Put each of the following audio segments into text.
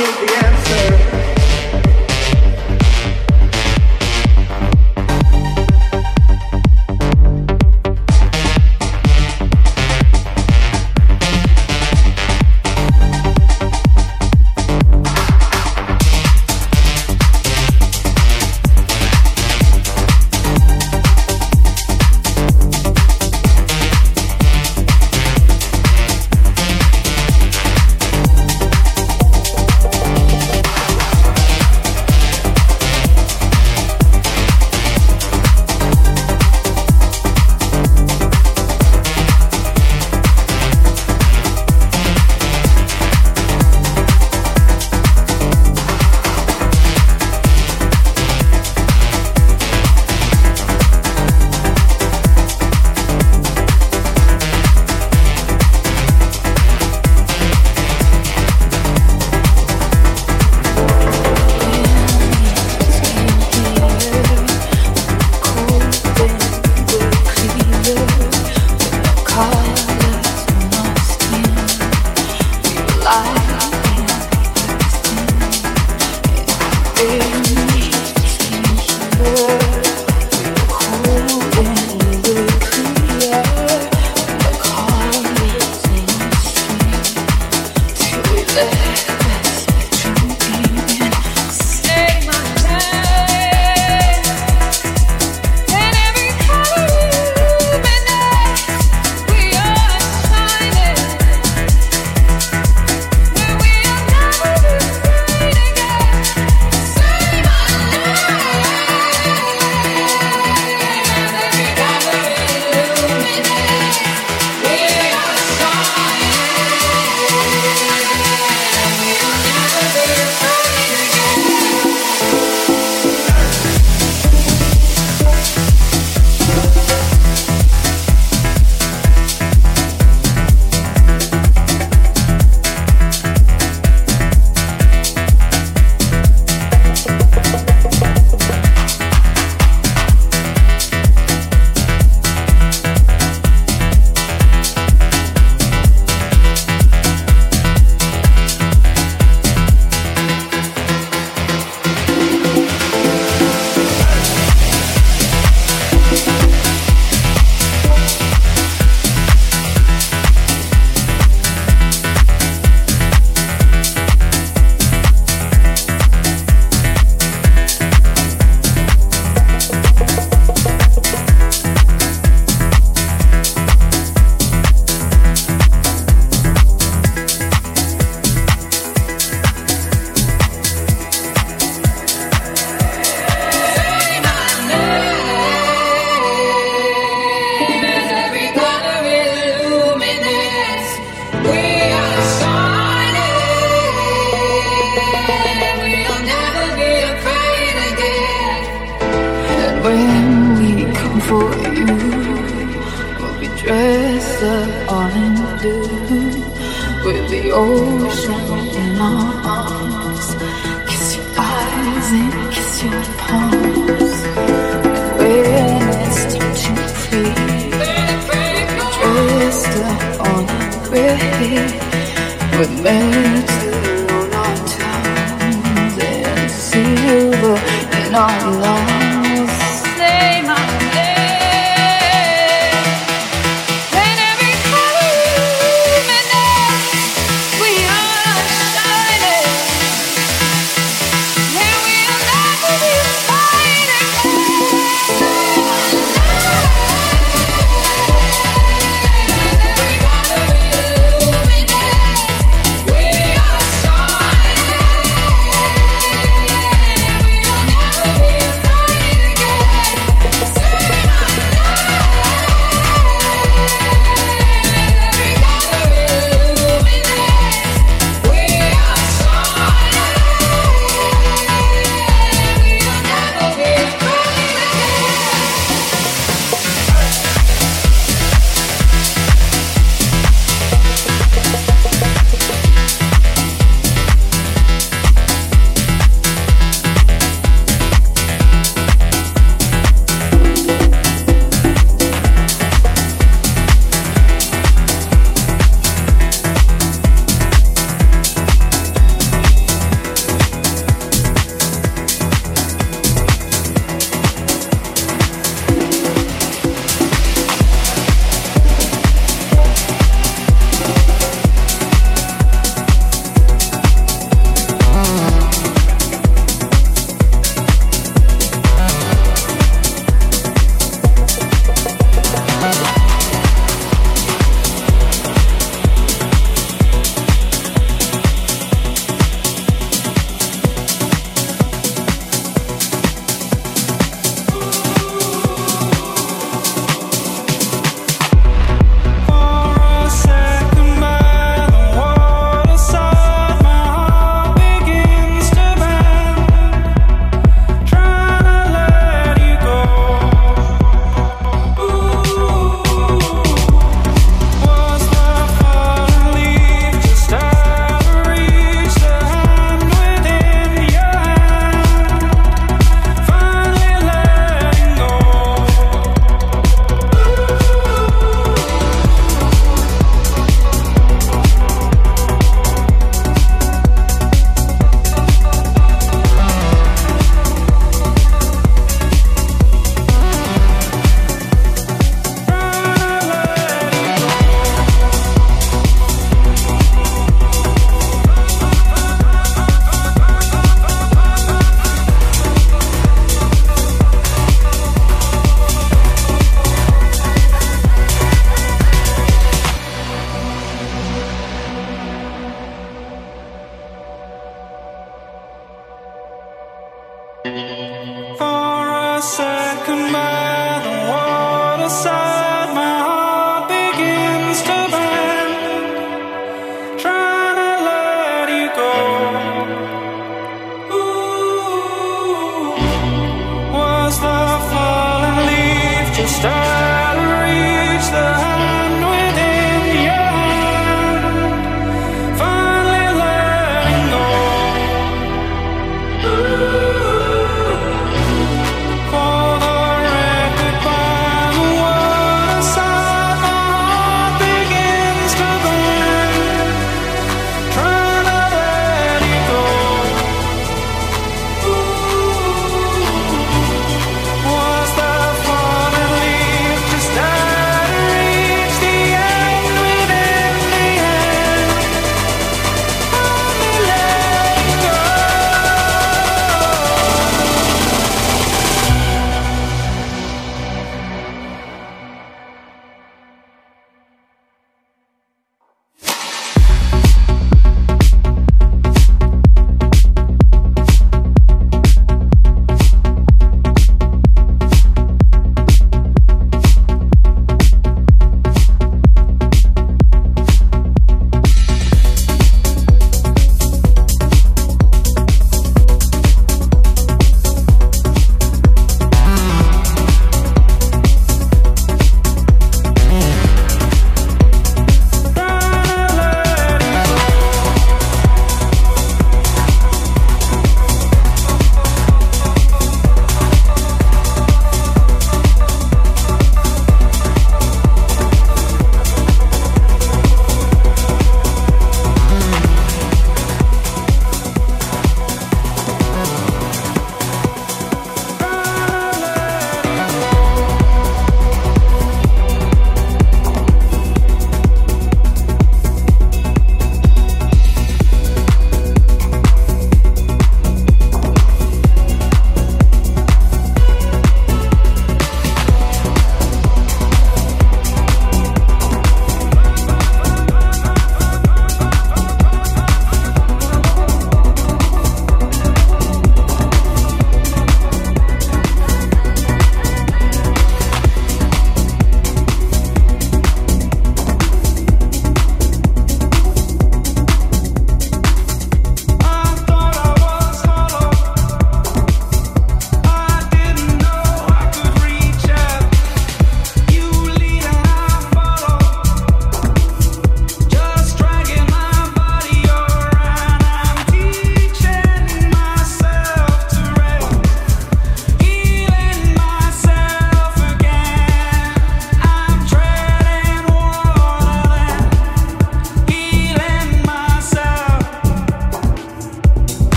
We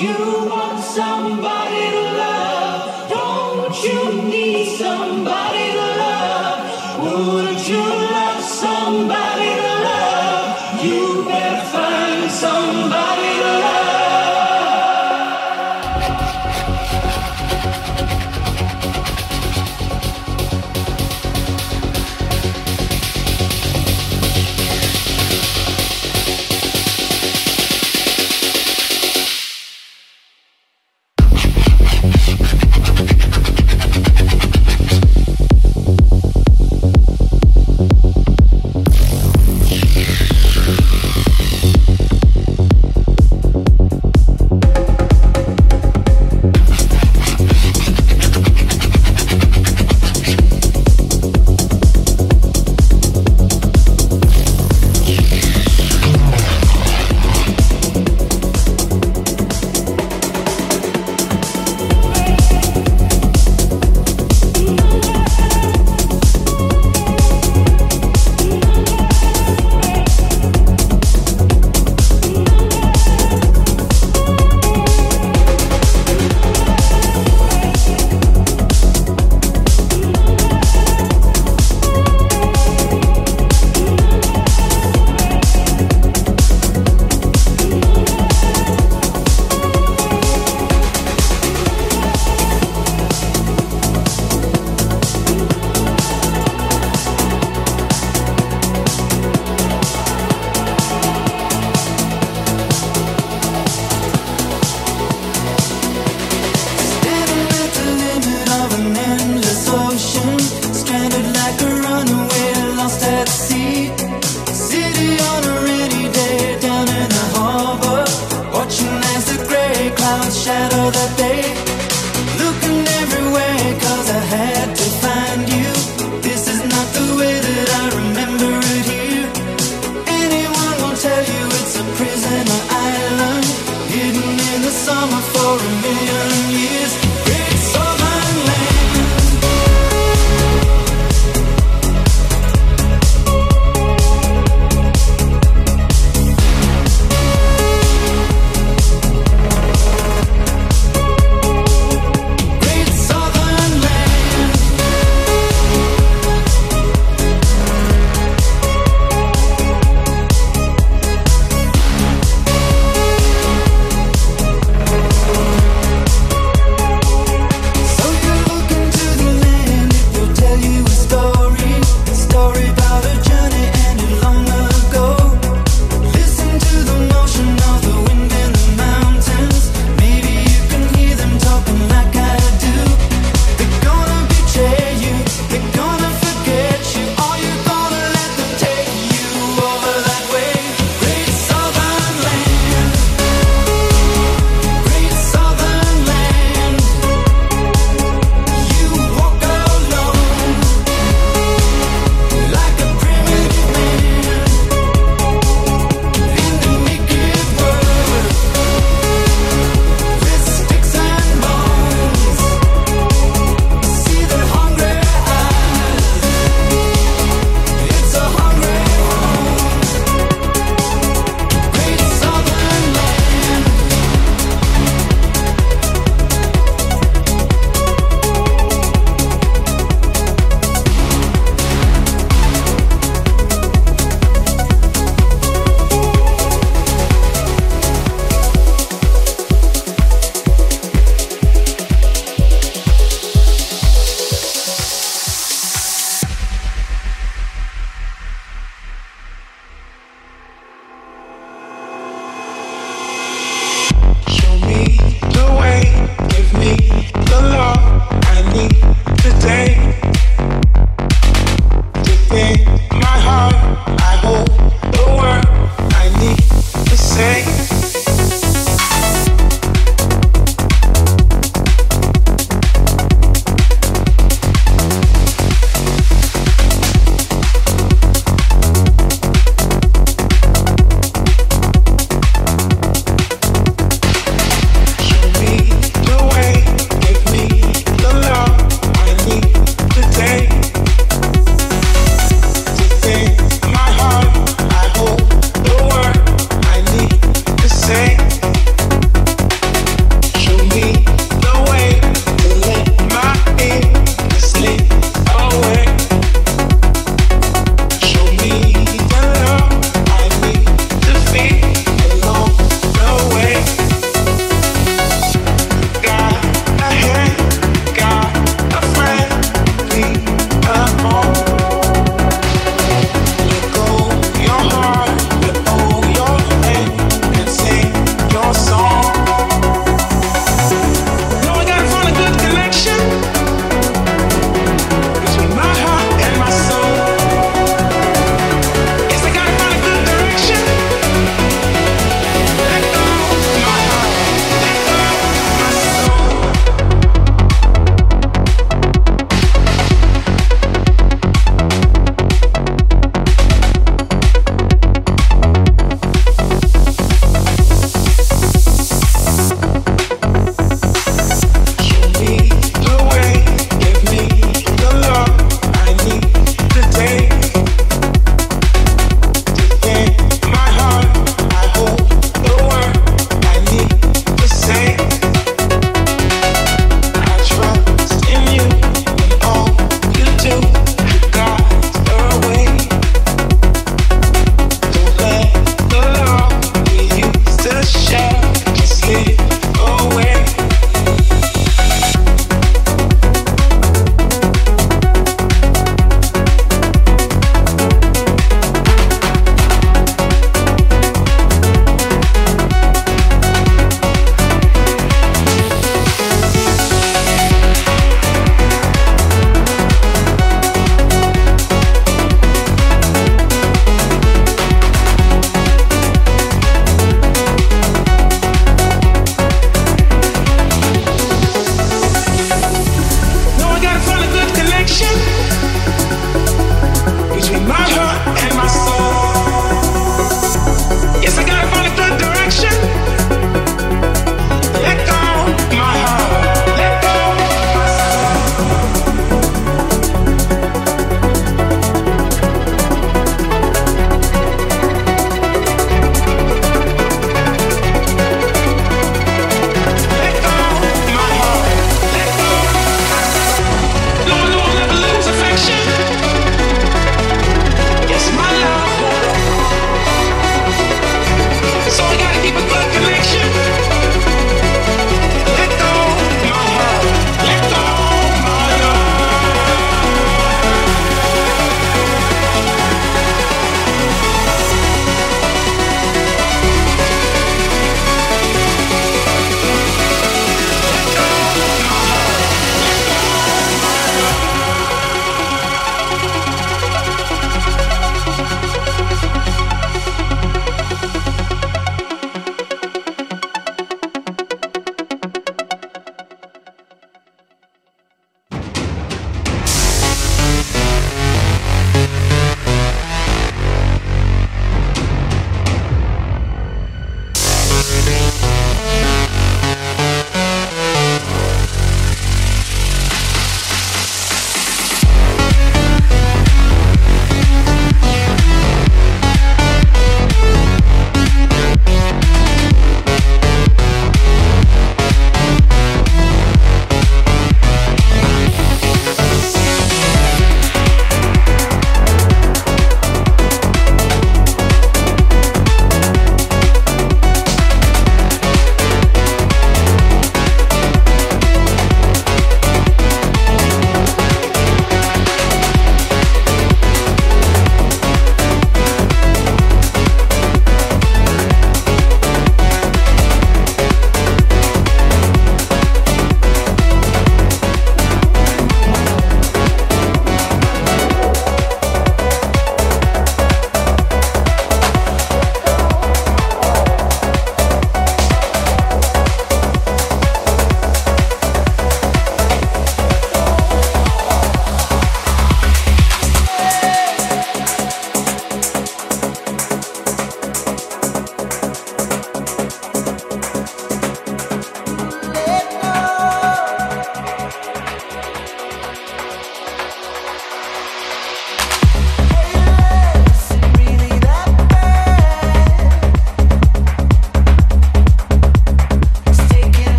you want somebody to love? Don't you need somebody to love? Wouldn't you?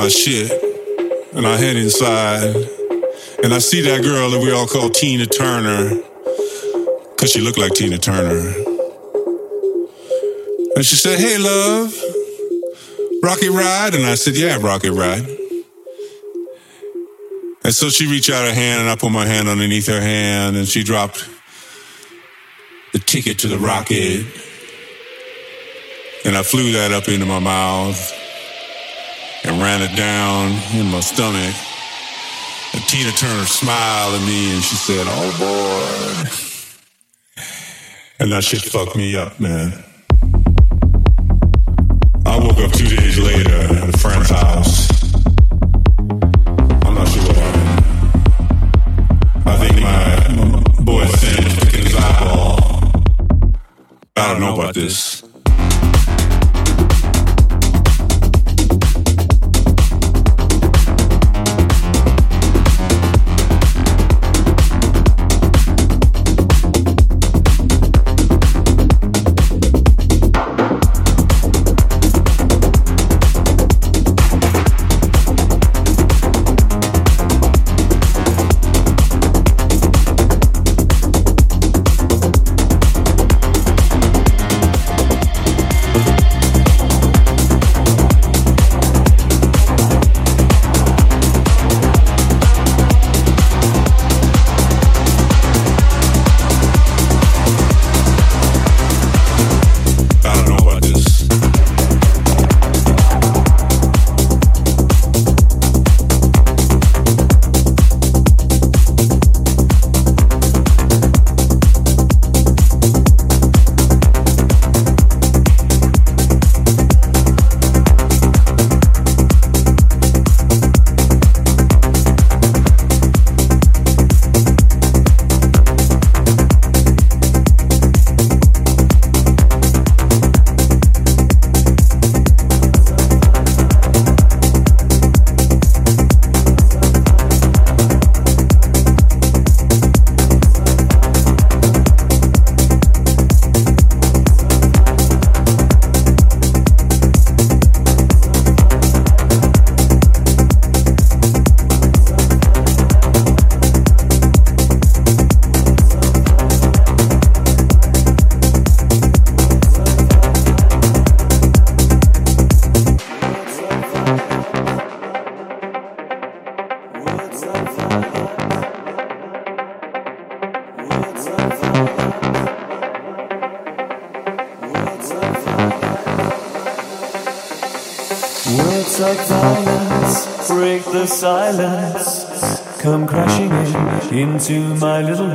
my shit and I head inside and I see that girl that we all call Tina Turner because she looked like Tina Turner. And she said, Hey, love, Rocket Ride? And I said, Yeah, Rocket Ride. And so she reached out her hand and I put my hand underneath her hand and she dropped the ticket to the rocket. And I flew that up into my mouth ran it down in my stomach. And Tina Turner smiled at me and she said, Oh boy. And that shit fucked me up, man. Into my little